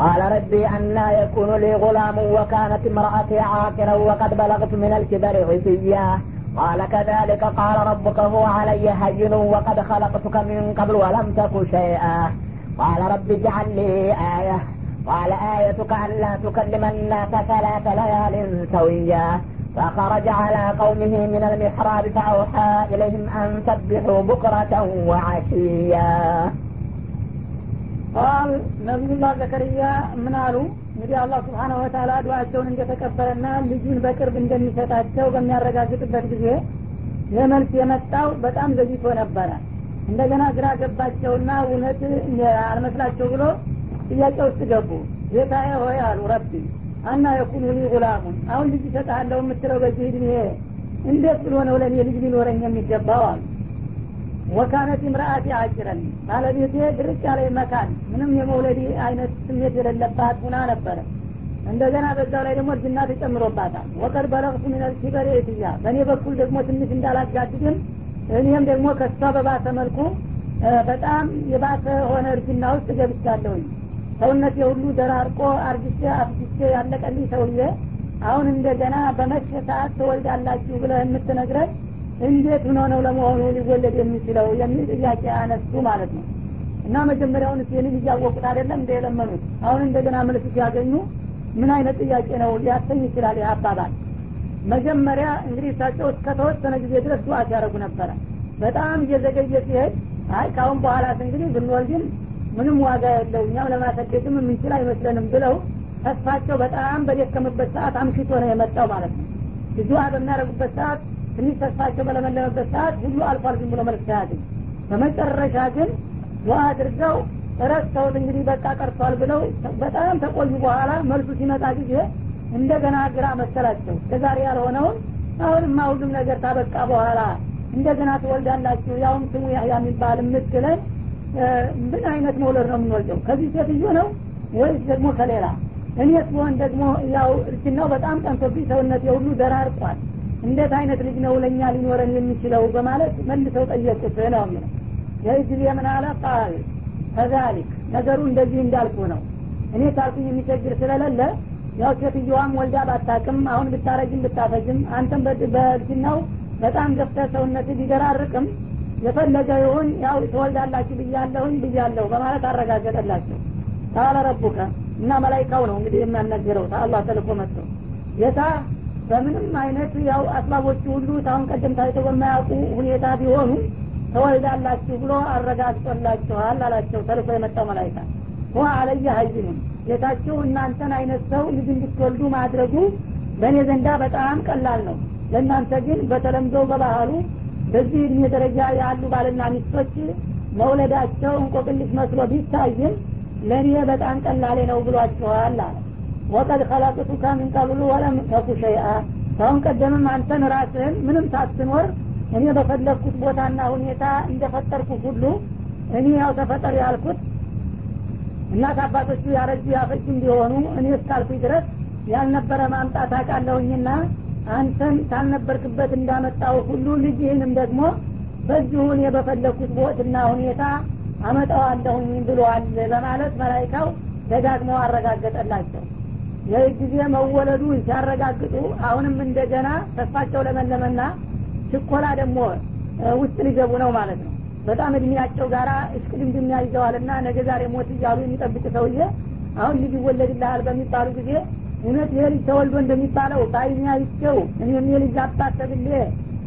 قال ربي أنا يكون لي غلام وكانت امرأتي عاقرا وقد بلغت من الكبر عتيا قال كذلك قال ربك هو علي هين وقد خلقتك من قبل ولم تك شيئا. قال رب اجعل لي آية. قال آيتك ألا تكلم الناس ثلاث ليال سويا. فخرج على قومه من المحراب فأوحى إليهم أن سبحوا بكرة وعشيا. ቃል ነቢዩላህ ዘከርያ ምን አሉ እንግዲህ አላህ ስብሓነ ወተላ ዱዋቸውን እንደተቀበለና ልጁን በቅርብ እንደሚሰጣቸው በሚያረጋግጥበት ጊዜ የመልስ የመጣው በጣም ዘግይቶ ነበረ። እንደገና ግራ ገባቸውና እውነት አልመስላቸው ብሎ ጥያቄ ውስጥ ገቡ። ጌታዬ ሆይ አሉ ረቢ አና የኩኑ ሊ ጉላሙን አሁን ልጅ ይሰጥሃለሁ የምትለው በዚህ እድሜ እንዴት ብሎ ነው ለእኔ ልጅ ሊኖረኝ የሚገባው አሉ ወካነት ምርአቲ አጅረን ባለቤቴ ድርቅ ያለ መካን። ምንም የመውለድ አይነት ስሜት የሌለባት ሁና ነበረ። እንደገና በዛው ላይ ደግሞ እርጅና ተጨምሮባታል። ወቀድ በለቅቱ ሚነል ኪበር የትያ በእኔ በኩል ደግሞ ትንሽ እንዳላጋድድም እኔም ደግሞ ከሷ በባሰ መልኩ በጣም የባሰ ሆነ እርጅና ውስጥ ገብቻለሁኝ። ሰውነት የሁሉ ደራርቆ አርጅቼ አፍጅቼ ያለቀልኝ ሰውዬ አሁን እንደገና በመሸ ሰዓት ትወልዳላችሁ ብለህ የምትነግረን እንዴት ሆኖ ነው ለመሆኑ ሊወለድ የሚችለው የሚል ጥያቄ አነሱ ማለት ነው። እና መጀመሪያውን ይህንን እያወቁት አይደለም እንደ የለመኑት? አሁን እንደገና መልስ ሲያገኙ ምን አይነት ጥያቄ ነው ሊያሰኝ ይችላል ይህ አባባል? መጀመሪያ እንግዲህ እሳቸው እስከተወሰነ ጊዜ ድረስ ዱዓ ሲያደረጉ ነበረ። በጣም እየዘገየ ሲሄድ አይ ካሁን በኋላስ እንግዲህ ብንወልድም ምንም ዋጋ የለው እኛም ለማሰደግም የምንችል አይመስለንም ብለው ተስፋቸው በጣም በደከመበት ሰዓት አምሽቶ ነው የመጣው ማለት ነው። ዱዓ በሚያደረጉበት ሰዓት ትንሽ ተስፋቸው በለመለመበት ሰዓት ሁሉ አልፏል ዝም ብሎ መልስ ያገኝ በመጨረሻ ግን ዱዓ አድርገው ረስተውት እንግዲህ በቃ ቀርቷል ብለው በጣም ተቆዩ በኋላ መልሱ ሲመጣ ጊዜ እንደገና ግራ መሰላቸው። ከዛሬ ያልሆነውን አሁንማ ሁሉም ነገር ታበቃ በኋላ እንደገና ትወልዳላችሁ ያውም ስሙ ያህያ የሚባል የምትለን ምን አይነት መውለድ ነው የምንወልደው? ከዚህ ሴትዮ ነው ወይስ ደግሞ ከሌላ? እኔስ ቢሆን ደግሞ ያው እርጅናው በጣም ጠንቶብኝ ሰውነት የሁሉ ደራርቋል እንዴት አይነት ልጅ ነው ለእኛ ሊኖረን የሚችለው በማለት መልሰው ጠየቁት ነው የሚለው። ይህ ጊዜ ምን አለ ቃል ከዛሊክ ነገሩ እንደዚህ እንዳልኩ ነው። እኔ ካልኩኝ የሚቸግር ስለሌለ ያው ሴትዮዋም ወልዳ ባታቅም አሁን ብታረጅም ብታፈጅም አንተም በእርጅናው በጣም ገፍተ ሰውነት ቢደራርቅም የፈለገ ይሁን ያው ትወልዳላችሁ ብያለሁኝ ብያለሁ በማለት አረጋገጠላቸው። ታለ ረቡከ እና መላይካው ነው እንግዲህ የሚያናገረው ታአላህ ተልኮ መጥቶ ጌታ በምንም አይነት ያው አስባቦቹ ሁሉ ታሁን ቀደም ታይተው በማያውቁ ሁኔታ ቢሆኑ ተወልዳላችሁ ብሎ አረጋግጦላችኋል አላቸው። ተልኮ የመጣው መላይካ ሁ አለየ ሀይኑን ጌታችሁ እናንተን አይነት ሰው ልጅ እንድትወልዱ ማድረጉ በእኔ ዘንዳ በጣም ቀላል ነው። ለእናንተ ግን በተለምዶ በባህሉ በዚህ እድሜ ደረጃ ያሉ ባልና ሚስቶች መውለዳቸው እንቆቅልሽ መስሎ ቢታይም ለእኔ በጣም ቀላሌ ነው ብሏችኋል አለ ወቀድ ከላቅቱካ ምን ቀብሉ ወለም ተኩ ሸይአ። ካሁን ቀደምም አንተን ራስህን ምንም ሳትኖር እኔ በፈለግኩት ቦታና ሁኔታ እንደፈጠርኩ ሁሉ እኔ ያው ተፈጠር ያልኩት እናት አባቶቹ ያረጁ ያፈጁ እንዲሆኑ እኔ እስካልኩኝ ድረስ ያልነበረ ማምጣት አቃለሁኝና አንተን ካልነበርክበት እንዳመጣው ሁሉ ልጅህንም ደግሞ በዚሁ እኔ በፈለግኩት ቦትና ሁኔታ አመጣዋለሁኝ ብሏል በማለት መላይካው ደጋግመው አረጋገጠላቸው ይህ ጊዜ መወለዱ ሲያረጋግጡ አሁንም እንደገና ተስፋቸው ለመለመና ችኮላ ደግሞ ውስጥ ሊገቡ ነው ማለት ነው። በጣም እድሜያቸው ጋራ እሽቅድምድም ያይዘዋልና ነገ ዛሬ ሞት እያሉ የሚጠብቅ ሰውዬ አሁን ልጅ ይወለድልሃል በሚባሉ ጊዜ እውነት ይሄ ልጅ ተወልዶ እንደሚባለው በአይኔ አይቼው እኔም የልጅ አባት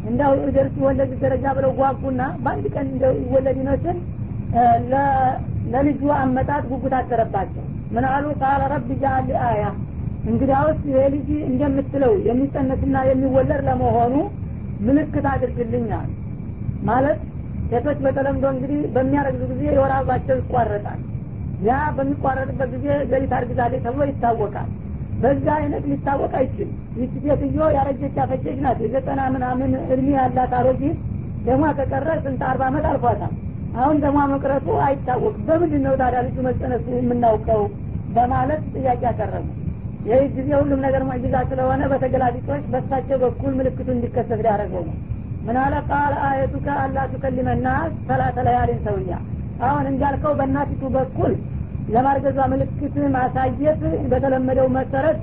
እንዳው ደርስ ይወለድ ደረጃ ብለው ጓጉና በአንድ ቀን እንደው ይወለድ ይመስል ለልጁ አመጣጥ ጉጉት አደረባቸው። ምን አሉ? ቃለ ረብ ጃአል አያ እንግዲያውስ ይሄ ልጅ እንደምትለው የሚጸነስና የሚወለድ ለመሆኑ ምልክት አድርግልኛል። ማለት ሴቶች በተለምዶ እንግዲህ በሚያረግዙ ጊዜ የወር አበባቸው ይቋረጣል። ያ በሚቋረጥበት ጊዜ ገሊት አርግዛለች ተብሎ ይታወቃል። በዛ አይነት ሊታወቅ አይችል ይቺ ሴትዮ ያረጀች ያፈጀች ናት። የዘጠና ምናምን እድሜ ያላት አሮጊት ደሟ ከቀረ ስንት አርባ አመት አልፏታል። አሁን ደሟ መቅረቱ አይታወቅ በምንድን ነው ታዲያ ልጁ መጸነሱ የምናውቀው? በማለት ጥያቄ ያቀረቡ ይህ ጊዜ ሁሉም ነገር ሙዕጂዛ ስለሆነ በተገላቢጦች በሳቸው በኩል ምልክቱ እንዲከሰት ሊያደረገው ነው። ምን አለ ቃል አየቱከ አላ ቱከሊመና ሰላተ ለያሊን ሰውያ። አሁን እንዳልከው በእናቲቱ በኩል ለማርገዟ ምልክት ማሳየት በተለመደው መሰረት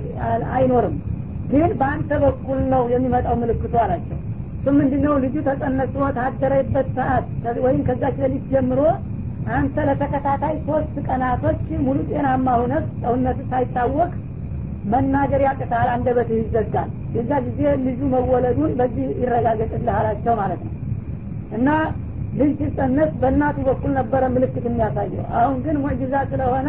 አይኖርም። ግን በአንተ በኩል ነው የሚመጣው ምልክቱ አላቸው። እሱ ምንድነው? ልጁ ተጸነሶ ታደረበት ሰዓት ወይም ከዛች ሌሊት ጀምሮ አንተ ለተከታታይ ሶስት ቀናቶች ሙሉ ጤናማ ሁነት ሰውነት ሳይታወቅ መናገር ያቅታል አንደበትህ ይዘጋል። የዛ ጊዜ ልጁ መወለዱን በዚህ ይረጋገጥልህ አላቸው ማለት ነው። እና ልጅ ሲጸነስ በእናቱ በኩል ነበረ ምልክት የሚያሳየው። አሁን ግን ሙዕጅዛ ስለሆነ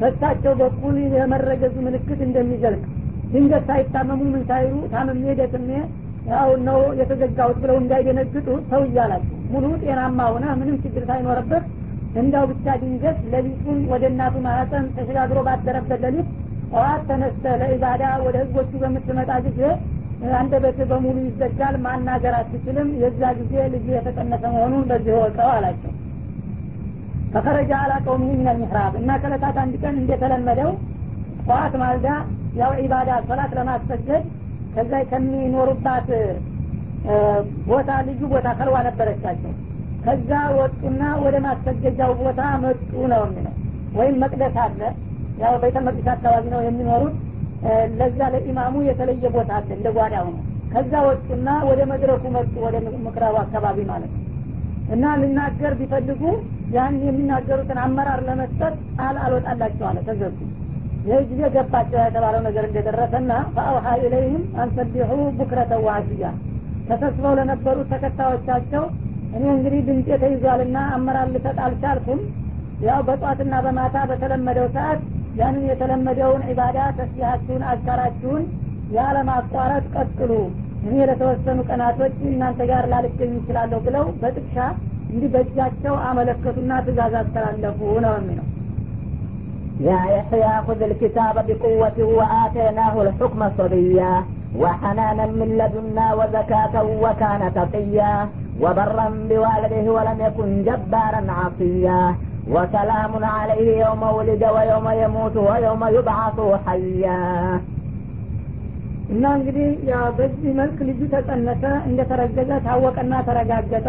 በሳቸው በኩል የመረገዙ ምልክት እንደሚዘልቅ ድንገት ሳይታመሙ ምን ሳይሉ ታምሜ ደክሜ ያው ነው የተዘጋሁት ብለው እንዳይደነግጡ ሰው እያላቸው ሙሉ ጤናማ ሆነ። ምንም ችግር ሳይኖርበት እንዳው ብቻ ድንገት ሌሊቱን ወደ እናቱ ማህፀን ተሸጋግሮ ባደረበት ሌሊት ጠዋት ተነስተ ለኢባዳ ወደ ህዝቦቹ በምትመጣ ጊዜ አንደበት በሙሉ ይዘጋል ማናገር አትችልም። የዛ ጊዜ ልጁ የተቀነሰ መሆኑን በዚህ ወቀው አላቸው። ፈከረጃ አላ ቀውሚ ምን ሚሕራብ እና ከለታት አንድ ቀን እንደተለመደው ጠዋት ማልዳ ያው ዒባዳ ሶላት ለማስሰገድ ከዛ ከሚኖሩባት ቦታ ልዩ ቦታ ከልዋ ነበረቻቸው። ከዛ ወጡና ወደ ማስሰገጃው ቦታ መጡ ነው የሚለው። ወይም መቅደስ አለ ያው ቤተ መቅደስ አካባቢ ነው የሚኖሩት። ለዛ ለኢማሙ የተለየ ቦታ አለ እንደ ጓዳ ሆኖ። ከዛ ወጡና ወደ መድረኩ መጡ ወደ ምክራቡ አካባቢ ማለት ነው። እና ልናገር ቢፈልጉ ያን የሚናገሩትን አመራር ለመስጠት ቃል አልወጣላቸው አለ ተዘጉ። ይህ ጊዜ ገባቸው የተባለው ነገር እንደደረሰና ፈአውሀ ኢለይህም አንሰቢሑ ቡክረተ ዋዕሽያ ተሰብስበው ለነበሩት ተከታዮቻቸው እኔ እንግዲህ ድምጤ ተይዟልና አመራር ልሰጥ አልቻልኩም። ያው በጧትና በማታ በተለመደው ሰዓት ያንን የተለመደውን ዒባዳ ተስቢሃችሁን አዝካራችሁን ያለማቋረጥ ቀጥሉ እኔ ለተወሰኑ ቀናቶች እናንተ ጋር ላልገኝ ይችላለሁ ብለው በጥቅሻ እንዲህ በእጃቸው አመለከቱና ትእዛዝ አስተላለፉ ነው የሚለው يا يحيى خذ الكتاب بقوة وآتيناه الحكم صبيا وحنانا من لدنا وزكاة وكان تقيا وبرا بوالده ولم يكن جبارا عصيا وسلام عليه يوم ولد ويوم يموت ويوم يبعث حيا እና እንግዲህ ያው በዚህ መልክ ልጁ ተጸነሰ እንደተረገዘ ታወቀና ተረጋገጠ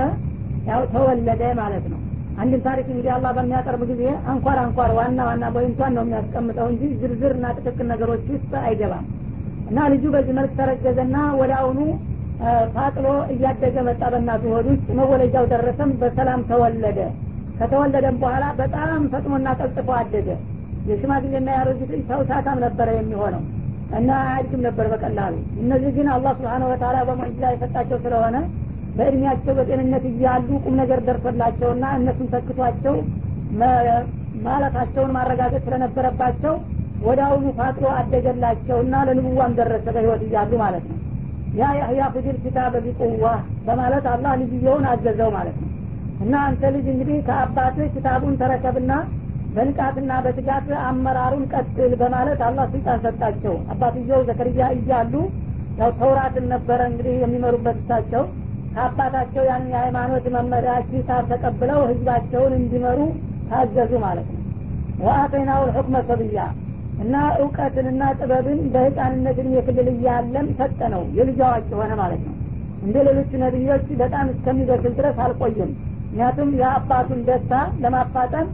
ያው ተወለደ ማለት ነው አንድን ታሪክ እንግዲህ አላህ በሚያቀርብ ጊዜ አንኳር አንኳር ዋና ዋና ቦይንቷን ነው የሚያስቀምጠው እንጂ ዝርዝርና ጥቅቅል ነገሮች ውስጥ አይገባም እና ልጁ በዚህ መልክ ተረገዘና ወደ አሁኑ ፋጥሎ እያደገ መጣ በእናቱ ሆድ ውስጥ መወለጃው ደረሰም በሰላም ተወለደ ከተወለደም በኋላ በጣም ፈጥኖና ቀልጥፎ አደገ። የሽማግሌና ያሮጊት ሰው ሳታም ነበረ የሚሆነው እና አያድግም ነበር በቀላሉ። እነዚህ ግን አላህ ስብሓነ ወተላ በሙዕጅዛ የሰጣቸው ስለሆነ በእድሜያቸው በጤንነት እያሉ ቁም ነገር ደርሶላቸውና እነሱን ተክቷቸው ማለታቸውን ማረጋገጥ ስለነበረባቸው ወደ አሁኑ ፋጥሮ አደገላቸውና ለንቡዋም ደረሰ በህይወት እያሉ ማለት ነው። ያ ያህያ ፍድር ኪታበ ቢቁዋ በማለት አላህ ልጅየውን አዘዘው ማለት ነው እና አንተ ልጅ እንግዲህ ከአባትህ ኪታቡን ተረከብና በንቃትና በትጋት አመራሩን ቀጥል በማለት አላህ ስልጣን ሰጣቸው። አባትየው ዘከርያ እያሉ ያው ተውራትን ነበረ እንግዲህ የሚመሩበት እሳቸው። ከአባታቸው ያንን የሃይማኖት መመሪያ ኪታብ ተቀብለው ህዝባቸውን እንዲመሩ ታዘዙ ማለት ነው። ወአተይናው ልሑክመ ሰብያ እና እውቀትንና ጥበብን በህፃንነት እድሜ ክልል እያለም ሰጠ ነው። የልጅ አዋቂ ሆነ ማለት ነው። እንደ ሌሎቹ ነቢዮች በጣም እስከሚበስል ድረስ አልቆየም ምክንያቱም የአባቱን ደስታ ለማፋጠን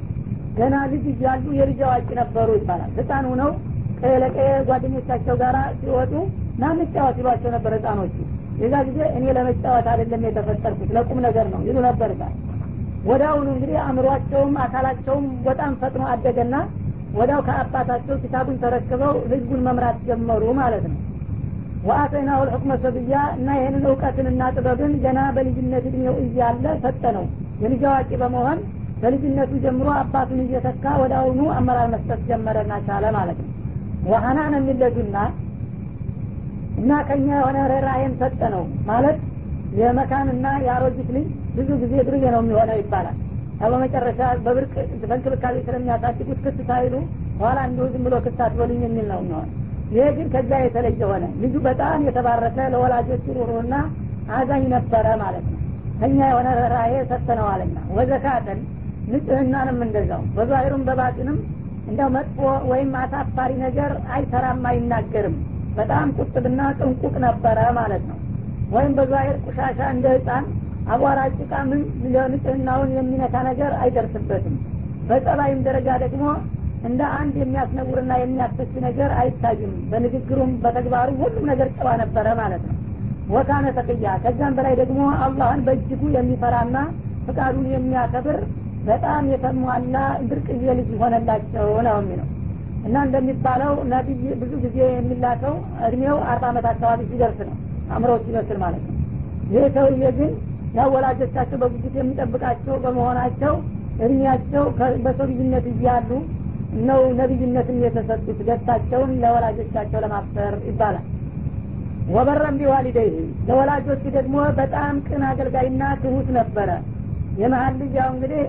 ገና ልጅ እያሉ የልጅ አዋቂ ነበሩ ይባላል። ህፃን ሁነው ቀየ ጓደኞቻቸው ጋር ሲወጡ ና እንጫወት ይሏቸው ነበር ህፃኖቹ። የዛ ጊዜ እኔ ለመጫወት አይደለም የተፈጠርኩት ለቁም ነገር ነው ይሉ ነበር ይባል ወደ እንግዲህ አእምሯቸውም አካላቸውም በጣም ፈጥኖ አደገና ወዳው ከአባታቸው ኪታቡን ተረክበው ህዝቡን መምራት ጀመሩ ማለት ነው። ወአተይናሁ ልሑክመ ሰብያ እና ይህንን እውቀትንና ጥበብን ገና በልጅነት እድሜው እያለ ሰጠ ነው የልጅ አዋቂ በመሆን በልጅነቱ ጀምሮ አባቱን እየተካ ወደ አሁኑ አመራር መስጠት ጀመረና ቻለ ማለት ነው። ወሀናን የሚለዱና እና ከኛ የሆነ ርኅራሄን ሰጠ ነው ማለት የመካንና የአሮጊት ልጅ ብዙ ጊዜ ድርዬ ነው የሚሆነው ይባላል። በመጨረሻ በብርቅ በእንክብካቤ ስለሚያሳድጉት ክስ ሳይሉ ኋላ እንዲሁ ዝም ብሎ ክስ አትበሉኝ የሚል ነው የሚሆን ይሄ ግን ከዛ የተለየ ሆነ። ልጁ በጣም የተባረከ ለወላጆቹ ሩሩና አዛኝ ነበረ ማለት ነው ከኛ የሆነ ርኅራሄ ሰጥተነዋልና ወዘካተን ንጽህናንም እንደዛው በዛሂሩም በባጢንም እንደው መጥፎ ወይም አሳፋሪ ነገር አይሰራም አይናገርም። በጣም ቁጥብና ጥንቁቅ ነበረ ማለት ነው። ወይም በዛሂር ቁሻሻ እንደ ህፃን አቧራ ጭቃ ምን ንጽህናውን የሚነካ ነገር አይደርስበትም። በጸባይም ደረጃ ደግሞ እንደ አንድ የሚያስነውርና የሚያስፈች ነገር አይታይም። በንግግሩም በተግባሩ ሁሉም ነገር ጨዋ ነበረ ማለት ነው ወካነ ተቅያ ከዛም በላይ ደግሞ አላህን በእጅጉ የሚፈራና ፍቃዱን የሚያከብር በጣም የተሟላ ብርቅዬ ልጅ ሆነላቸው ነው የሚለው። እና እንደሚባለው ነቢይ ብዙ ጊዜ የሚላከው እድሜው አርባ አመት አካባቢ ሲደርስ ነው አእምሮ ሲበስል ማለት ነው። ይህ ሰውዬ ግን ያው በጉጉት የሚጠብቃቸው በመሆናቸው እድሜያቸው በሰው እያሉ ነው ነቢይነትን የተሰጡት። ደስታቸውን ለወላጆቻቸው ለማፍሰር ይባላል ወበረም ቢዋሊደይህ። ለወላጆቹ ደግሞ በጣም ቅን አገልጋይና ትሁት ነበረ። የመሀል ልጅ ያው እንግዲህ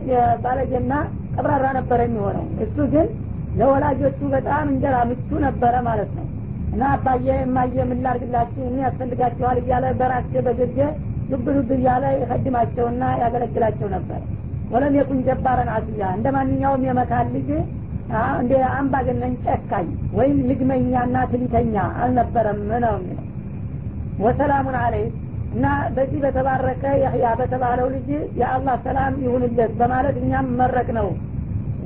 ባለጌና ቀብራራ ነበረ የሚሆነው። እሱ ግን ለወላጆቹ በጣም እንጀራ ምቹ ነበረ ማለት ነው። እና አባዬ እማዬ የምላርግላችሁ ምን ያስፈልጋቸዋል እያለ በራሴ በግርጌ ዱብ ዱብ እያለ የቀድማቸውና ያገለግላቸው ነበር። ወለም የኩን ጀባረን አስያ። እንደ ማንኛውም የመካን ልጅ እንደ አምባገነን ጨካኝ ወይም ልግመኛና ትሊተኛ አልነበረም ነው ወሰላሙን አለይ እና በዚህ በተባረከ ያህያ በተባለው ልጅ የአላህ ሰላም ይሁንለት በማለት እኛም መረቅ ነው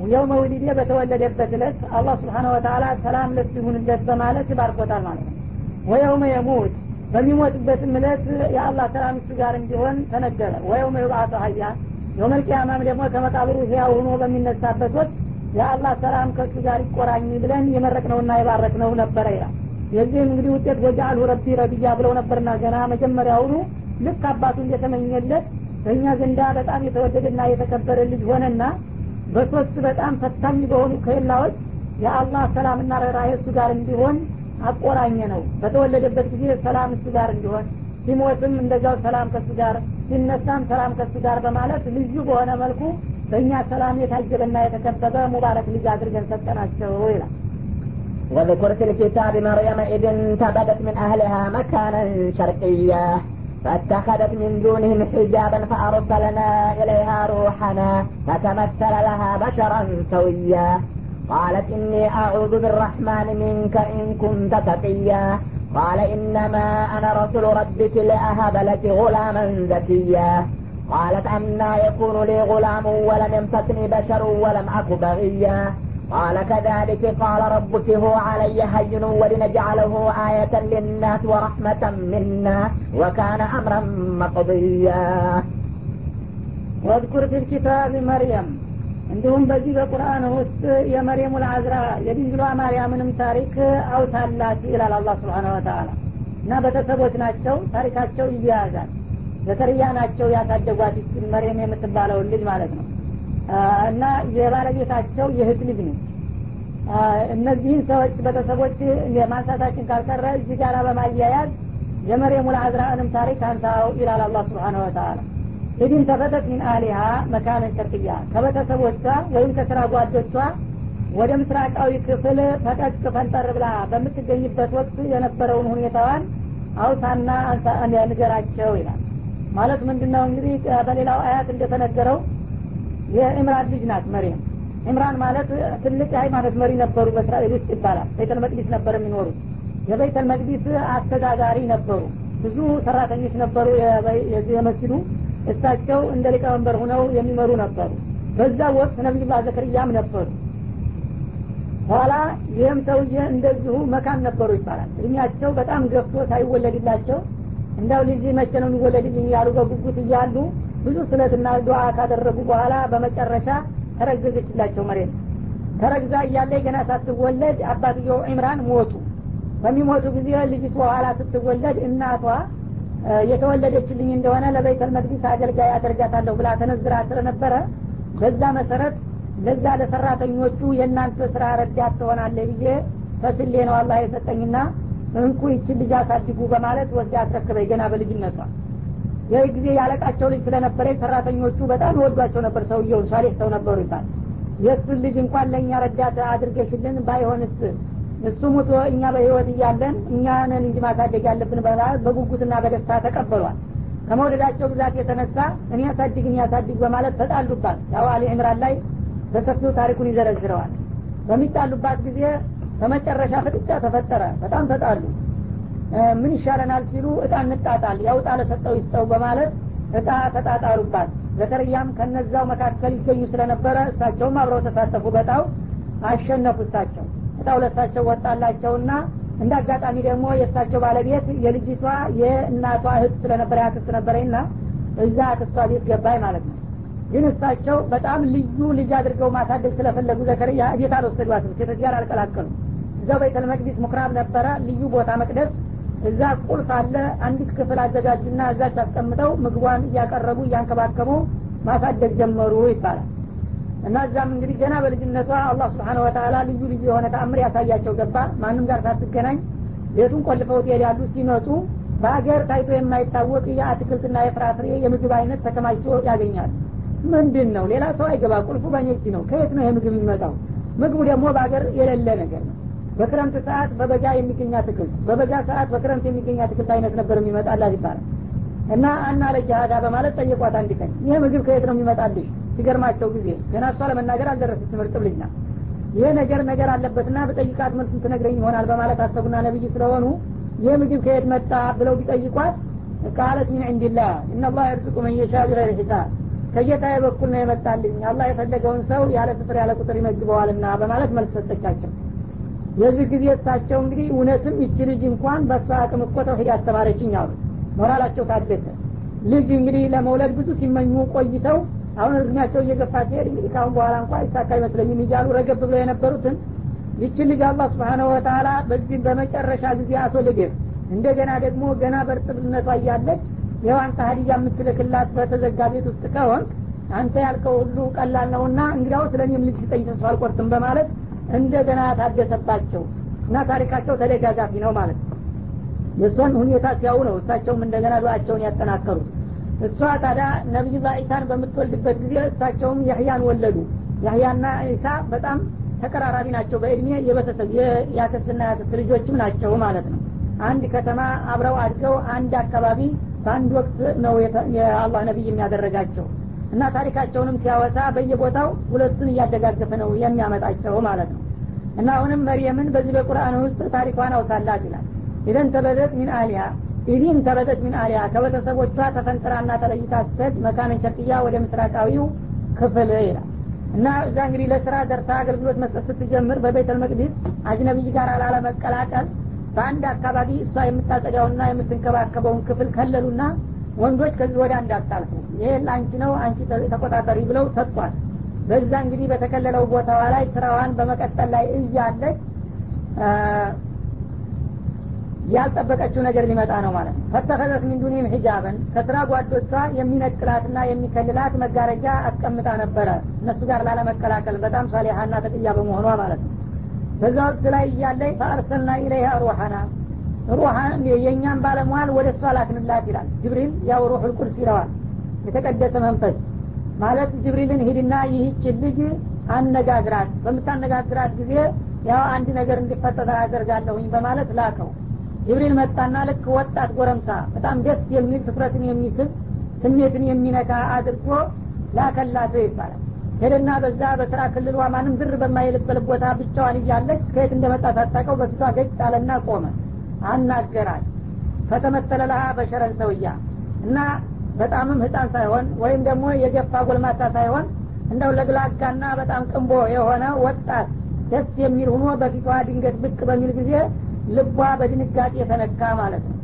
የውመ ውሊዴ በተወለደበት እለት አላህ ስብሓነ ወተላ ሰላም ለሱ ይሁንለት በማለት ይባርኮታል ማለት ነው። ወየውመ የሙት በሚሞትበትም እለት የአላህ ሰላም እሱ ጋር እንዲሆን ተነገረ። ወየውመ ዩብአቱ ሀያ የውመልቅያማም ደግሞ ከመቃብሩ ህያው ሆኖ በሚነሳበት ወቅት የአላህ ሰላም ከእሱ ጋር ይቆራኝ ብለን የመረቅነውና የባረክነው ነበረ ይላል የዚህም እንግዲህ ውጤት ወጃአልሁ ረቢ ረቢያ ብለው ነበርና ገና መጀመሪያውኑ ልክ አባቱ እንደተመኘለት በእኛ ዘንዳ በጣም የተወደደና የተከበረ ልጅ ሆነና በሶስት በጣም ፈታኝ በሆኑ ከላዎች የአላህ ሰላምና ርኅራኄ እሱ ጋር እንዲሆን አቆራኘ ነው። በተወለደበት ጊዜ ሰላም እሱ ጋር እንዲሆን ሲሞትም እንደዛው ሰላም ከሱ ጋር ሲነሳም ሰላም ከሱ ጋር በማለት ልዩ በሆነ መልኩ በእኛ ሰላም የታጀበና የተከበበ ሙባረክ ልጅ አድርገን ሰጠናቸው ይላል واذكر في الكتاب مريم إذ انتبذت من أهلها مكانا شرقيا فاتخذت من دونهم حجابا فأرسلنا إليها روحنا فتمثل لها بشرا سويا. قالت إني أعوذ بالرحمن منك إن كنت تقيا. قال إنما أنا رسول ربك لأهب لك غلاما زكيا. قالت أنا يكون لي غلام ولم يمسسني بشر ولم أك بغيا. قال كذلك قال ربك هو علي هين ولنجعله آية للناس ورحمة منا وكان أمرا مقضيا واذكر في الكتاب مريم እንዲሁም በዚህ በቁርአን ውስጥ የመርየሙ ልአዝራ የድንግሏ ማርያምንም ታሪክ አውሳላት ይላል አላህ ስብሓን ወተላ እና ቤተሰቦች ናቸው ታሪካቸው ይያያዛል ዘከርያ ናቸው ያሳደጓት ይችን መርየም የምትባለውን ልጅ ማለት ነው እና የባለቤታቸው የህት ልጅ ነች እነዚህን ሰዎች ቤተሰቦች ማንሳታችን ካልቀረ እዚህ ጋር በማያያዝ የመርየሙ ልአዝራእንም ታሪክ አንሳው ይላል አላህ ስብሓን ወተላ ኢድን ተፈተት ሚን አሊሃ መካነን ሸርቅያ ከቤተሰቦቿ ወይም ከስራ ጓዶቿ ወደ ምስራቃዊ ክፍል ፈቀቅ ፈንጠር ብላ በምትገኝበት ወቅት የነበረውን ሁኔታዋን አውሳና ንገራቸው ይላል። ማለት ምንድን ነው እንግዲህ በሌላው አያት እንደተነገረው የኢምራን ልጅ ናት መሪም ኢምራን ማለት ትልቅ የሃይማኖት መሪ ነበሩ በእስራኤል ውስጥ ይባላል። ቤተል መቅዲስ ነበር የሚኖሩት። የቤተል መቅዲስ አስተዳዳሪ ነበሩ። ብዙ ሰራተኞች ነበሩ የመስጅዱ እሳቸው እንደ ሊቀመንበር ሁነው የሚመሩ ነበሩ። በዛ ወቅት ነቢዩላህ ዘከርያም ነበሩ። ኋላ ይህም ሰውዬ እንደዚሁ መካን ነበሩ ይባላል። እድሜያቸው በጣም ገፍቶ ሳይወለድላቸው እንዳው ልጅ መቼ ነው የሚወለድልኝ? እያሉ በጉጉት እያሉ ብዙ ስለትና ዱዓ ካደረጉ በኋላ በመጨረሻ ተረገዘችላቸው መሬት። ተረግዛ እያለ ገና ሳትወለድ አባትየው ኢምራን ሞቱ። በሚሞቱ ጊዜ ልጅቱ በኋላ ስትወለድ እናቷ የተወለደችልኝ እንደሆነ ለቤተል መቅዲስ አገልጋይ አደርጋታለሁ ብላ ተነዝራ ስለነበረ በዛ መሰረት ለዛ ለሰራተኞቹ የእናንተ ስራ ረዳት ትሆናለ ብዬ ፈስሌ ነው አላህ የሰጠኝና እንኩ ይችን ልጅ አሳድጉ በማለት ወስዳ አስረክበኝ ገና በልጅነቷ ይህ ጊዜ ያለቃቸው ልጅ ስለነበረ ሰራተኞቹ በጣም ይወዷቸው ነበር። ሰውየውን ሳሌህ ሰው ነበሩ ይባል። የእሱን ልጅ እንኳን ለእኛ ረዳት አድርገሽልን ባይሆንስ? እሱ ሙቶ እኛ በህይወት እያለን እኛንን እንጂ ማሳደግ ያለብን በማለት በጉጉትና በደስታ ተቀበሏል። ከመውደዳቸው ብዛት የተነሳ እኔ ያሳድግ እኔ ያሳድግ በማለት ተጣሉባት። ያው አሊ ዕምራን ላይ በሰፊው ታሪኩን ይዘረዝረዋል። በሚጣሉባት ጊዜ በመጨረሻ ፍጥጫ ተፈጠረ። በጣም ተጣሉ ምን ይሻለናል ሲሉ እጣ እንጣጣል ያው እጣ ለሰጠው ይስጠው በማለት እጣ ተጣጣሩባት። ዘከርያም ከነዛው መካከል ይገኙ ስለነበረ እሳቸውም አብረው ተሳተፉ። በጣው አሸነፉ እሳቸው። እጣ ሁለታቸው ወጣላቸውና እንደ አጋጣሚ ደግሞ የእሳቸው ባለቤት የልጅቷ የእናቷ እህት ስለነበረ ያክስት ነበረኝና እዛ አክስቷ ቤት ገባኝ ማለት ነው። ግን እሳቸው በጣም ልዩ ልጅ አድርገው ማሳደግ ስለፈለጉ ዘከርያ ቤት አልወሰዷትም። ሴቶች ጋር አልቀላቀሉ እዛው ቤተል መቅዲስ ምኩራብ ነበረ። ልዩ ቦታ መቅደስ እዛ ቁልፍ አለ። አንዲት ክፍል አዘጋጁና እዛች አስቀምጠው ምግቧን እያቀረቡ እያንከባከቡ ማሳደግ ጀመሩ ይባላል። እና እዛም እንግዲህ ገና በልጅነቷ አላህ ስብሓን ወተላ ልዩ ልዩ የሆነ ተአምር ያሳያቸው ገባ ማንም ጋር ሳትገናኝ ቤቱን ቆልፈው ትሄዳሉ ሲመጡ በሀገር ታይቶ የማይታወቅ የአትክልትና የፍራፍሬ የምግብ አይነት ተከማችቶ ያገኛል። ምንድን ነው ሌላ ሰው አይገባ ቁልፉ እጅ ነው። ከየት ነው የምግብ የሚመጣው? ምግቡ ደግሞ በሀገር የሌለ ነገር ነው በክረምት ሰዓት በበጋ የሚገኝ አትክልት በበጋ ሰዓት በክረምት የሚገኝ አትክልት አይነት ነበር የሚመጣላት ይባላል። እና አና ለጃሃዳ በማለት ጠየቋት አንድ ቀን። ይህ ምግብ ከየት ነው የሚመጣልሽ? ሲገርማቸው ጊዜ ገና እሷ ለመናገር አልደረሰች ትምህርት ልጅ ናት። ይህ ነገር ነገር አለበትና በጠይቃት መልሱን ትነግረኝ ይሆናል በማለት አሰቡና ነብይ ስለሆኑ ይህ ምግብ ከየት መጣ ብለው ቢጠይቋት ቃለት ሚን ዕንድላህ እናላህ የርዝቁ መን የሻ ሒሳብ ከጌታዬ በኩል ነው የመጣልኝ አላህ የፈለገውን ሰው ያለ ስፍር ያለ ቁጥር ይመግበዋልና በማለት መልስ ሰጠቻቸው የዚህ ጊዜ እሳቸው እንግዲህ እውነትም ይቺ ልጅ እንኳን በእሷ አቅም እኮ ተውሂድ አስተማረችኝ አሉ። ሞራላቸው ታደሰ። ልጅ እንግዲህ ለመውለድ ብዙ ሲመኙ ቆይተው አሁን እድሜያቸው እየገፋ ሲሄድ እንግዲህ ካሁን በኋላ እንኳ ይሳካ አይመስለኝም እያሉ ረገብ ብለው የነበሩትን ይችን ልጅ አላህ ስብሓነሁ ወተላ በዚህ በመጨረሻ ጊዜ አስወልደህ እንደገና ደግሞ ገና በእርጥብነቷ እያለች አንተ ሀዲያ የምትልክላት በተዘጋ ቤት ውስጥ ከሆንክ አንተ ያልከው ሁሉ ቀላል ነውና እንግዲያው ስለ እኔም ልጅ ስጠኝ ተስፋ አልቆርጥም በማለት እንደገና ታደሰባቸው እና ታሪካቸው ተደጋጋፊ ነው ማለት ነው። የእሷን ሁኔታ ሲያው ነው እሳቸውም እንደገና ዱአቸውን ያጠናከሩት እሷ ታዲያ ነቢዩላ ዒሳን በምትወልድበት ጊዜ እሳቸውም ያህያን ወለዱ። ያህያና ዒሳ በጣም ተቀራራቢ ናቸው። በእድሜ የቤተሰብ የአክስትና የአክስት ልጆችም ናቸው ማለት ነው። አንድ ከተማ አብረው አድገው አንድ አካባቢ በአንድ ወቅት ነው የአላህ ነቢይ የሚያደረጋቸው እና ታሪካቸውንም ሲያወሳ በየቦታው ሁለቱን እያደጋገፈ ነው የሚያመጣቸው ማለት ነው። እና አሁንም መርየምን በዚህ በቁርአን ውስጥ ታሪኳን አውሳላት ይላል። ኢደን ተበደት ሚን አሊያ ኢዲን ተበደት ሚን አሊያ ከቤተሰቦቿ ተፈንጥራና ተለይታ ስትሄድ መካነን ሸርቅያ ወደ ምስራቃዊው ክፍል ይላል። እና እዛ እንግዲህ ለስራ ደርሳ አገልግሎት መስጠት ስትጀምር በቤተል መቅዲስ አጅነቢይ ጋር ላለመቀላቀል በአንድ አካባቢ እሷ የምታጸዳውና የምትንከባከበውን ክፍል ከለሉና ወንዶች ከዚህ ወደ አንድ አታልፉ ይሄ ለአንቺ ነው አንቺ ተቆጣጠሪ ብለው ሰጥቷል። በዛ እንግዲህ በተከለለው ቦታዋ ላይ ስራዋን በመቀጠል ላይ እያለች ያልጠበቀችው ነገር ሊመጣ ነው ማለት ነው። ፈተኸዘት ሚን ዱኒም ከስራ ጓዶቿ የሚነጥላትና የሚከልላት መጋረጃ አስቀምጣ ነበረ። እነሱ ጋር ላለመቀላቀል በጣም ሳሊሀና ተቅያ በመሆኗ ማለት ነው። በዛ ወቅት ላይ እያለይ ፈአርሰልና ኢለይሃ ሩሐና ሩሐን የእኛን ባለሟል ወደ እሷ ላክንላት ይላል። ጅብሪል ያው ሩሑል ቁድስ ይለዋል። የተቀደሰ መንፈስ ማለት ጅብሪልን ሂድና ይህችን ልጅ አነጋግራት በምታነጋግራት ጊዜ ያው አንድ ነገር እንዲፈጠር አደርጋለሁኝ በማለት ላከው። ጅብሪል መጣና ልክ ወጣት ጎረምሳ በጣም ደስ የሚል ትኩረትን የሚስብ ስሜትን የሚነካ አድርጎ ላከላት ይባላል። ሄደና በዛ በስራ ክልሏ ማንም ዝር በማይልበት ቦታ ብቻዋን እያለች ከየት እንደመጣ ሳታቀው በፊቷ ገጭ አለና ቆመ አናገራል ፈተመተለ ለሃ በሸረን ሰውያ እና በጣምም ህፃን ሳይሆን ወይም ደግሞ የገፋ ጎልማሳ ሳይሆን እንደው ለግላጋና በጣም ቅንቦ የሆነ ወጣት ደስ የሚል ሁኖ በፊቷ ድንገት ብቅ በሚል ጊዜ ልቧ በድንጋጤ የተነካ ማለት ነው።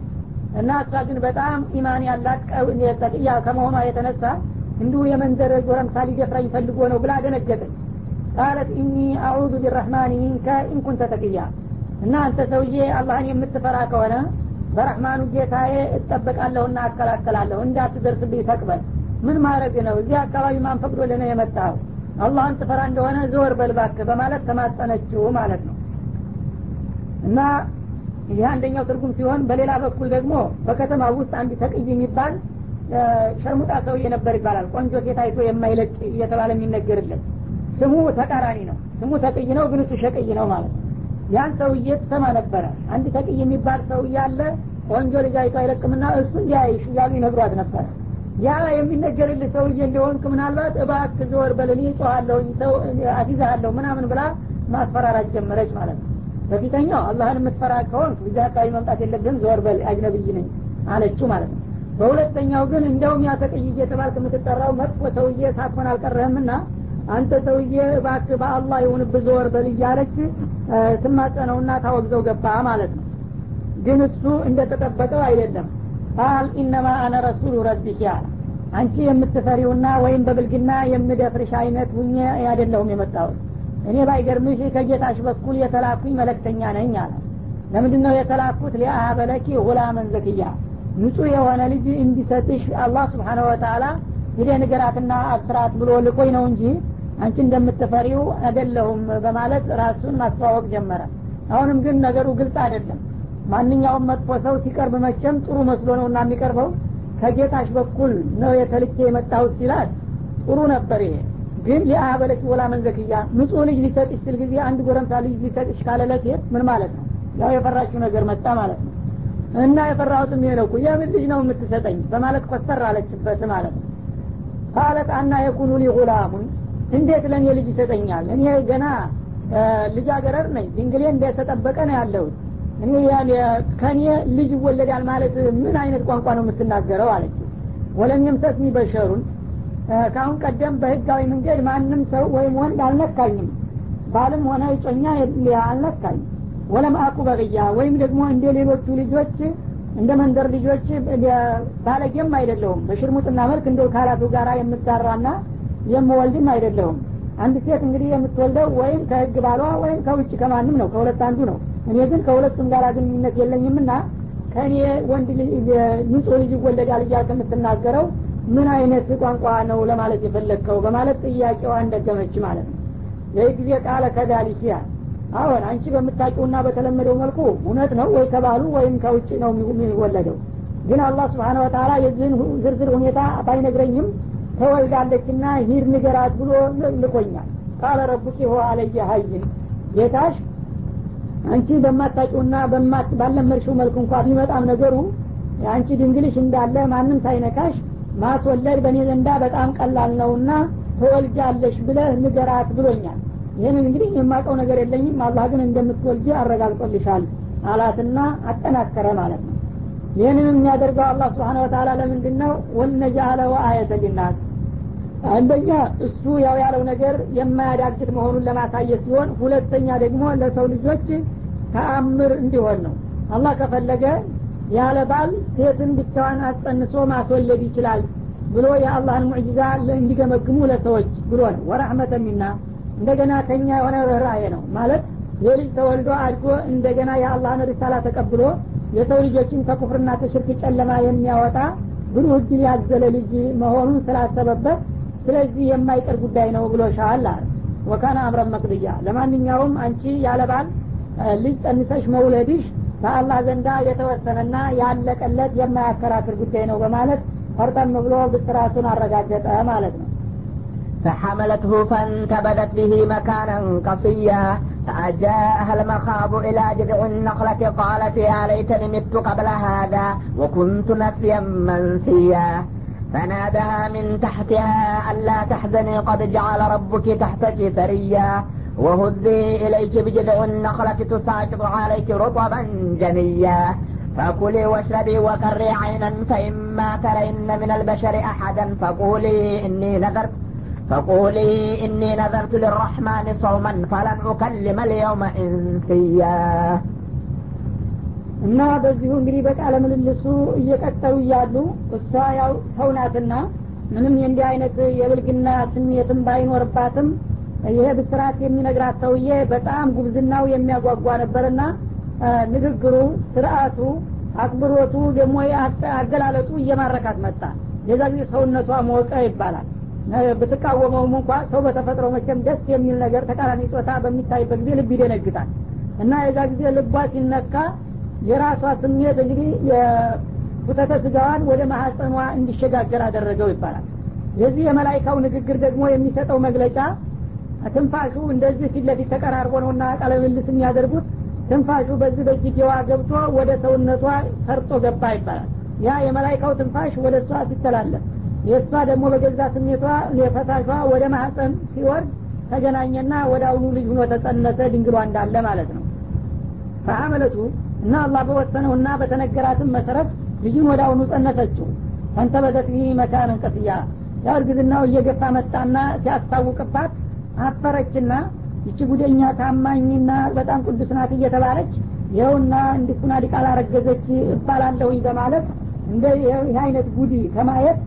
እና እሷ ግን በጣም ኢማን ያላት ተቅያ ከመሆኗ የተነሳ እንዲሁ የመንዘር ጎረምሳ ሊደፍራኝ ፈልጎ ነው ብላ ደነገጠች። ቃለት ኢኒ አዑዙ ቢረህማን ሚንከ ኢንኩንተ ተቅያ እና አንተ ሰውዬ አላህን የምትፈራ ከሆነ በረህማኑ ጌታዬ እጠበቃለሁና አከላከላለሁ። እንዳትደርስብኝ ተቅበል። ምን ማድረግ ነው? እዚህ አካባቢ ማን ፈቅዶልህ ነው የመጣው? አላህን ትፈራ እንደሆነ ዘወር በልባክ በማለት ተማጸነችው ማለት ነው። እና ይህ አንደኛው ትርጉም ሲሆን በሌላ በኩል ደግሞ በከተማ ውስጥ አንድ ተቅይ የሚባል ሸርሙጣ ሰውዬ ነበር ይባላል። ቆንጆ ሴት አይቶ የማይለቅ እየተባለ የሚነገርለት። ስሙ ተቃራኒ ነው። ስሙ ተቅይ ነው ግን እሱ ሸቅይ ነው ማለት ነው ያን ሰውዬ ትሰማ ነበረ። አንድ ተቅይ የሚባል ሰውዬ አለ። ቆንጆ ልጅ አይቶ አይለቅምና እሱ እንዲያይሽ እያሉ ይነግሯት ነበረ ያ የሚነገርልህ ሰውዬ እንደሆንክ ምናልባት እባክ ዘወር በልኔ ጮኋለሁኝ ሰው አፊዛሃለሁ ምናምን ብላ ማስፈራራት ጀመረች ማለት ነው። በፊተኛው አላህን የምትፈራ ከሆንክ እዚህ አካባቢ መምጣት የለብህም ዘወር በል አጅነብይ ነኝ አለችው ማለት ነው። በሁለተኛው ግን እንደውም ያ ተቅይ እየተባልክ የምትጠራው መጥፎ ሰውዬ ሳትሆን አልቀረህምና አንተ ሰውዬ እባክህ በአላህ ይሁንብህ ዞር በል እያለች ትማጸነውና ታወግዘው ገባ ማለት ነው። ግን እሱ እንደተጠበቀው አይደለም። ቃል ኢነማ አነ ረሱሉ ረቢክ አለ። አንቺ የምትፈሪውና ወይም በብልግና የምደፍርሽ አይነት ሁኜ አይደለሁም የመጣሁት። እኔ ባይገርምሽ ከጌታሽ በኩል የተላኩኝ መለክተኛ ነኝ አለ። ለምንድን ነው የተላኩት? ሊአሀበለኪ ሁላመን ዘክያ። ንጹህ የሆነ ልጅ እንዲሰጥሽ አላህ ስብሓነሁ ወተአላ ሂደ ንገራትና አስራት ብሎ ልቆኝ ነው እንጂ አንቺ እንደምትፈሪው አይደለሁም በማለት ራሱን ማስተዋወቅ ጀመረ። አሁንም ግን ነገሩ ግልጽ አይደለም። ማንኛውም መጥፎ ሰው ሲቀርብ መቼም ጥሩ መስሎ ነው እና የሚቀርበው ከጌታሽ በኩል ነው የተልኬ የመጣሁት ሲላት ጥሩ ነበር ይሄ። ግን ሊአበለች ወላ መንዘክያ ንጹህ ልጅ ሊሰጥሽ ስል ጊዜ አንድ ጎረምሳ ልጅ ሊሰጥሽ ካለለት ምን ማለት ነው? ያው የፈራችው ነገር መጣ ማለት ነው። እና የፈራሁትም ይሄ የምን ልጅ ነው የምትሰጠኝ? በማለት ኮስተር አለችበት ማለት ነው። ቃለት አና የኩኑ ሊ ጉላሙን እንዴት ለእኔ ልጅ ይሰጠኛል? እኔ ገና ልጃገረድ ነኝ። ድንግሌ እንደተጠበቀ ነው ያለሁት። ከእኔ ልጅ ይወለዳል ማለት ምን አይነት ቋንቋ ነው የምትናገረው? አለች ወለም የምሰስኒ በሸሩን ከአሁን ቀደም በህጋዊ መንገድ ማንም ሰው ወይም ወንድ አልነካኝም። ባልም ሆነ እጮኛ አልነካኝ ወለም አቁ በቅያ ወይም ደግሞ እንደ ሌሎቹ ልጆች እንደ መንደር ልጆች ባለጌም አይደለሁም። በሽርሙጥና መልክ እንደ ካላቱ ጋራ የምጋራና የምወልድም አይደለሁም። አንድ ሴት እንግዲህ የምትወልደው ወይም ከህግ ባሏ ወይም ከውጭ ከማንም ነው ከሁለት አንዱ ነው። እኔ ግን ከሁለቱም ጋር ግንኙነት የለኝምና ከእኔ ወንድ ንጹህ ልጅ ይወለዳል እያልክ የምትናገረው ምን አይነት ቋንቋ ነው ለማለት የፈለግከው? በማለት ጥያቄዋ እንደገመች ማለት ነው። ይህ ጊዜ ቃለ ከዳሊክ ያል አሁን አንቺ በምታውቂውና በተለመደው መልኩ እውነት ነው ወይ ከባሉ ወይም ከውጭ ነው የሚወለደው? ግን አላህ ስብሓን ወተላ የዚህን ዝርዝር ሁኔታ ባይነግረኝም ተወልዳለችና ሂድ ንገራት ብሎ ልኮኛል። ቃለ ረቡኪ ሆ አለየ ሀይን ጌታሽ አንቺ በማታቂውና ባለመድሽው መልክ እንኳ ቢመጣም ነገሩ አንቺ ድንግልሽ እንዳለ ማንም ሳይነካሽ ማስወለድ በእኔ ዘንዳ በጣም ቀላል ነውና ተወልጃለሽ ብለህ ንገራት ብሎኛል። ይህንን እንግዲህ የማውቀው ነገር የለኝም። አላህ ግን እንደምትወልጅ አረጋግጦልሻል አላትና አጠናከረ ማለት ነው ይህንን የሚያደርገው አላህ ስብሓን ወተላ ለምንድን ነው ወነጃአለው አየተ ሊናስ አንደኛ እሱ ያው ያለው ነገር የማያዳግት መሆኑን ለማሳየት ሲሆን ሁለተኛ ደግሞ ለሰው ልጆች ተአምር እንዲሆን ነው። አላህ ከፈለገ ያለ ባል ሴትን ብቻዋን አስጸንሶ ማስወለድ ይችላል ብሎ የአላህን ሙዕጂዛ እንዲገመግሙ ለሰዎች ብሎ ነው። ወራህመተ ሚና እንደገና ከኛ የሆነ ርኅራሄ ነው ማለት የልጅ ተወልዶ አድጎ እንደገና የአላህን ሪሳላ ተቀብሎ የሰው ልጆችን ከኩፍርና ከሽርክ ጨለማ የሚያወጣ ብሩህ እድል ያዘለ ልጅ መሆኑን ስላሰበበት ስለዚህ የማይቀር ጉዳይ ነው ብሎ ሻል አለ ወካነ አምረን መቅድያ ለማንኛውም አንቺ ያለባል ልጅ ጸንሰሽ መውለድሽ በአላህ ዘንዳ የተወሰነና ያለቀለት የማያከራክር ጉዳይ ነው በማለት ፈርጠም ብሎ ብስራቱን አረጋገጠ ማለት ነው فحملته فانتبذت به مكانا قصيا فأجاءها المخاض إلى جذع النخلة قالت يا ليتني مت قبل هذا وكنت نسيا منسيا. فنادها من تحتها ألا تحزني قد جعل ربك تحتك سريا. وهزي إليك بجذع النخلة تساقط عليك رطبا جنيا. فكلي واشربي وقري عينا فإما ترين من البشر أحدا فقولي إني نذرت. فقولي إني نذرت للرحمن صوما فلن أكلم اليوم إنسيا እና በዚሁ እንግዲህ በቃለ ምልልሱ እየቀጠሉ እያሉ እሷ ያው ሰው ናትና ምንም የእንዲህ አይነት የብልግና ስሜትም ባይኖርባትም ይሄ ብስራት የሚነግራት ሰውዬ በጣም ጉብዝናው የሚያጓጓ ነበርና ንግግሩ ስርአቱ አክብሮቱ ደግሞ አገላለጡ እየማረካት መጣ የዛ ጊዜ ሰውነቷ ሞቀ ይባላል ብትቃወመውም እንኳ ሰው በተፈጥሮ መቼም ደስ የሚል ነገር ተቃራኒ ጾታ በሚታይበት ጊዜ ልብ ይደነግጣል። እና የዛ ጊዜ ልቧ ሲነካ የራሷ ስሜት እንግዲህ የፉተተ ስጋዋን ወደ ማሐፀኗ እንዲሸጋገር አደረገው ይባላል። የዚህ የመላይካው ንግግር ደግሞ የሚሰጠው መግለጫ ትንፋሹ እንደዚህ ፊት ለፊት ተቀራርቦ ነውና ቃለ ምልልስ የሚያደርጉት ትንፋሹ በዚህ በእጅጌዋ ገብቶ ወደ ሰውነቷ ሰርጦ ገባ ይባላል። ያ የመላይካው ትንፋሽ ወደ እሷ ሲተላለፍ የእሷ ደግሞ በገዛ ስሜቷ የፈሳሿ ወደ ማህፀን ሲወርድ ተገናኘና ወደ አሁኑ ልጅ ሁኖ ተጸነሰ ድንግሏ እንዳለ ማለት ነው። ፈሐመለቱ እና አላህ በወሰነውና በተነገራትም መሰረት ልጁን ወደ አሁኑ ጸነሰችው። ፈንተበዘት ይህ መካንን ቀስያ። ያው እርግዝናው እየገፋ መጣና ሲያስታውቅባት አፈረችና ይቺ ጉደኛ ታማኝና በጣም ቅዱስ ናት እየተባለች ይኸውና እንዲኩና ዲቃላ ረገዘች እባላለሁኝ በማለት እንደ ይህ አይነት ጉዲ ከማየት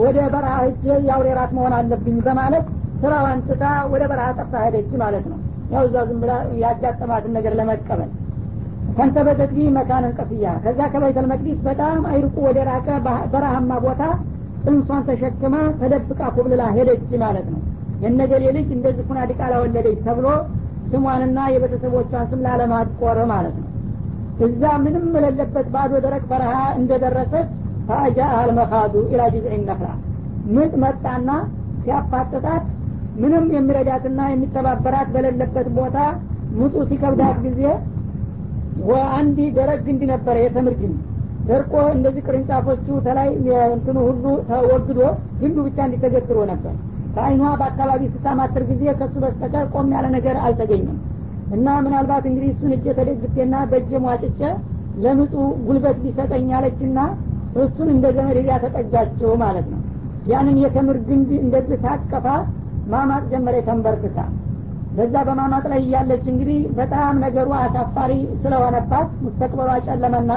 ወደ በረሃ ሄጄ የአውሬ ራት መሆን አለብኝ በማለት ስራዋን ትታ ወደ በረሃ ጠፍታ ሄደች ማለት ነው። ያው እዛ ዝም ብላ ያጋጠማትን ነገር ለመቀበል فانتبذت به مكانا قصيا ከዛ ከበይተል መቅዲስ በጣም አይርቁ ወደ ራቀ በረሃማ ቦታ ጽንሷን ተሸክማ ተደብቃ ኮብልላ ሄደች ማለት ነው። የነገሌ ልጅ እንደዚህ ኩና ዲቃላ ወለደች ተብሎ ስሟንና የቤተሰቦቿን ስም ላለማቆር ማለት ነው። እዛ ምንም የሌለበት ባዶ ደረቅ በረሃ እንደደረሰች ፈአጃ አልመካዱ ኢላ ጅዝዕ ነክላ ምጥ መጣና ሲያፋጥጣት ምንም የሚረዳትና የሚተባበራት በሌለበት ቦታ ምጡ ሲከብዳት ጊዜ አንድ ደረቅ ግንድ ነበረ የተምር ግንድ ደርቆ እንደዚህ ቅርንጫፎቹ ተላይ እንትኑ ሁሉ ተወግዶ ግንዱ ብቻ እንዲተገትሮ ነበር። ከአይኗ በአካባቢ ስታማትር ጊዜ ከሱ በስተቀር ቆም ያለ ነገር አልተገኘም። እና ምናልባት እንግዲህ እሱን እጀ ተደግፌና በእጀ ሟጭጨ ለምጡ ጉልበት ሊሰጠኝ አለችና እሱን እንደ ዘመድ ሄዳ ተጠጋችው ማለት ነው። ያንን የተምር ግንድ እንደዚህ ታቀፋ ማማጥ ጀመረ ተንበርክታ በዛ በማማጥ ላይ እያለች እንግዲህ በጣም ነገሩ አሳፋሪ ስለሆነባት ሙስተቅበሏ ጨለመና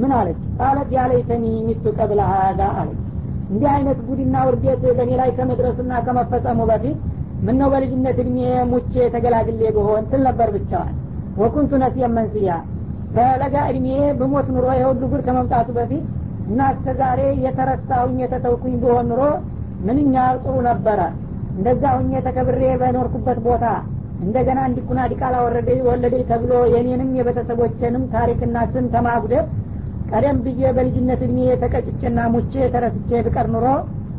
ምን አለች? ቃለት ያለይተኒ ሚቱ ቀብለ ሀዛ አለች። እንዲህ አይነት ጉድና ውርዴት በእኔ ላይ ከመድረሱና ከመፈጸሙ በፊት ምን ነው በልጅነት እድሜ ሙቼ ተገላግሌ ብሆን ትል ነበር ብቻዋል ወኩንቱ መንስያ በለጋ እድሜ ብሞት ኑሮ የሁሉ ጉድ ከመምጣቱ በፊት እና እስከ ዛሬ የተረሳሁኝ የተተውኩኝ ብሆን ኑሮ ምንኛ ጥሩ ነበረ። እንደዛ ሁኜ ተከብሬ በኖርኩበት ቦታ እንደገና እንዲኩና ዲቃላ ወረደ ወለደ ተብሎ የኔንም የቤተሰቦችንም ታሪክና ስም ተማጉደት ቀደም ብዬ በልጅነት እድሜ የተቀጭጭና ሙቼ ተረስቼ ብቀር ኑሮ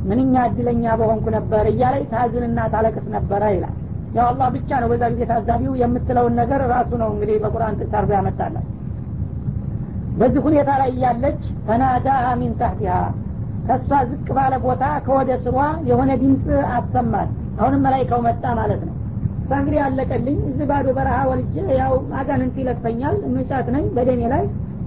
ምንኛ እድለኛ በሆንኩ ነበር እያለች ታዝንና ታለቅስ ነበረ ይላል። ያው አላህ ብቻ ነው በዛ ጊዜ ታዛቢው የምትለውን ነገር ራሱ ነው እንግዲህ በቁርአን ጥቅስ አርጎ ያመጣላት በዚህ ሁኔታ ላይ እያለች ተናዳሃ ሚን ታህቲሃ ከእሷ ዝቅ ባለ ቦታ ከወደ ስሯ የሆነ ድምፅ አሰማት። አሁንም መላይካው መጣ ማለት ነው። እሷ እንግዲህ አለቀልኝ። እዚህ ባዶ በረሃ ወልጄ ያው አጋንንት ይለፈኛል ምጫት ነኝ በደኔ ላይ።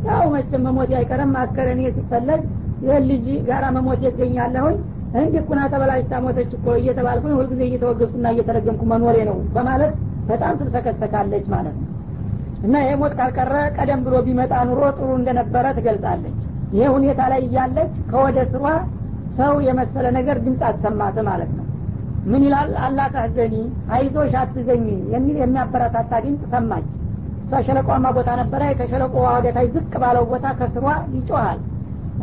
ያው መቼም መሞት አይቀርም። አስከረኔ ሲፈለግ ይህን ልጅ ጋራ መሞት ይገኛለሁኝ እንዲህ ኩና ተበላሽታ ሞተች እኮ እየተባልኩኝ ሁልጊዜ እየተወገዝኩና እየተረገምኩ መኖሬ ነው በማለት በጣም ትልሰከሰካለች ማለት ነው እና ይሄ ሞት ካልቀረ ቀደም ብሎ ቢመጣ ኑሮ ጥሩ እንደነበረ ትገልጻለች። ይሄ ሁኔታ ላይ እያለች ከወደ ስሯ ሰው የመሰለ ነገር ድምፅ አሰማት ማለት ነው። ምን ይላል? አላ ታህዘኒ አይዞሽ አትዘኝ የሚል የሚያበረታታ ድምፅ ሰማች። እሷ ሸለቋማ ቦታ ነበረ። ከሸለቆ ወደታይ ዝቅ ባለው ቦታ ከስሯ ይጮሃል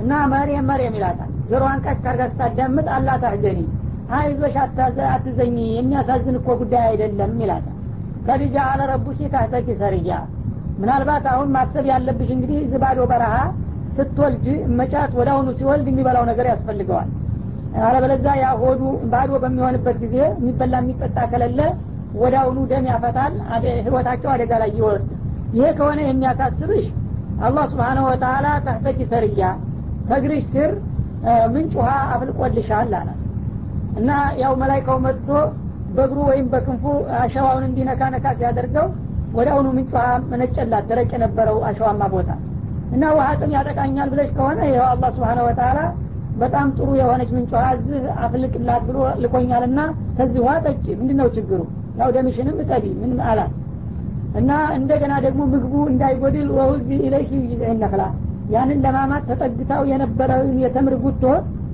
እና መሬም መሬም ይላታል። ጆሮዋን ቀስ ካርጋ ስታዳምጥ አላ አይዞሽ አትዘኝ የሚያሳዝን እኮ ጉዳይ አይደለም ይላታል ከዲጃ አለ ረቡሽ ታህተኪ ሰርያ ምናልባት አሁን ማሰብ ያለብሽ እንግዲህ ዝባዶ በረሃ ስትወልጅ መጫት ወደ ሲወልድ የሚበላው ነገር ያስፈልገዋል። አለበለዛ ያ ባዶ በሚሆንበት ጊዜ የሚበላ የሚጠጣ ከሌለ ወደ ደም ያፈታል ህይወታቸው አደጋ ላይ ይወርድ። ይሄ ከሆነ የሚያሳስብሽ አላህ ስብሓነሁ ወተላ ታህተኪ ሰርያ ከእግርሽ ስር ምንጭ ውሃ አፍልቆልሻል አላት። እና ያው መላይካው መጥቶ በእግሩ ወይም በክንፉ አሸዋውን እንዲነካ ነካ ሲያደርገው ወደ አሁኑ ምንጭ ውሃ መነጨላት ደረቅ የነበረው አሸዋማ ቦታ። እና ውሃ ጥም ያጠቃኛል ብለሽ ከሆነ ይኸው አላህ ስብሓነ ወተላ በጣም ጥሩ የሆነች ምንጭ ውሃ እዚህ አፍልቅላት ብሎ ልኮኛልና ከዚህ ውሃ ጠጭ ምንድን ነው ችግሩ? ያው ደምሽንም እጠቢ ምን አላት። እና እንደገና ደግሞ ምግቡ እንዳይጎድል ወውዚ ኢለይኪ ነክላ ያንን ለማማት ተጠግታው የነበረውን የተምር ጉቶ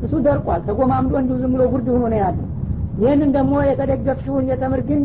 እሱ ደርቋል ተጎማምዶ እንዲሁ ዝም ብሎ ጉርድ ሆኖ ነው ያለው ይህንን ደግሞ የተደገፍሽውን የተምር ግን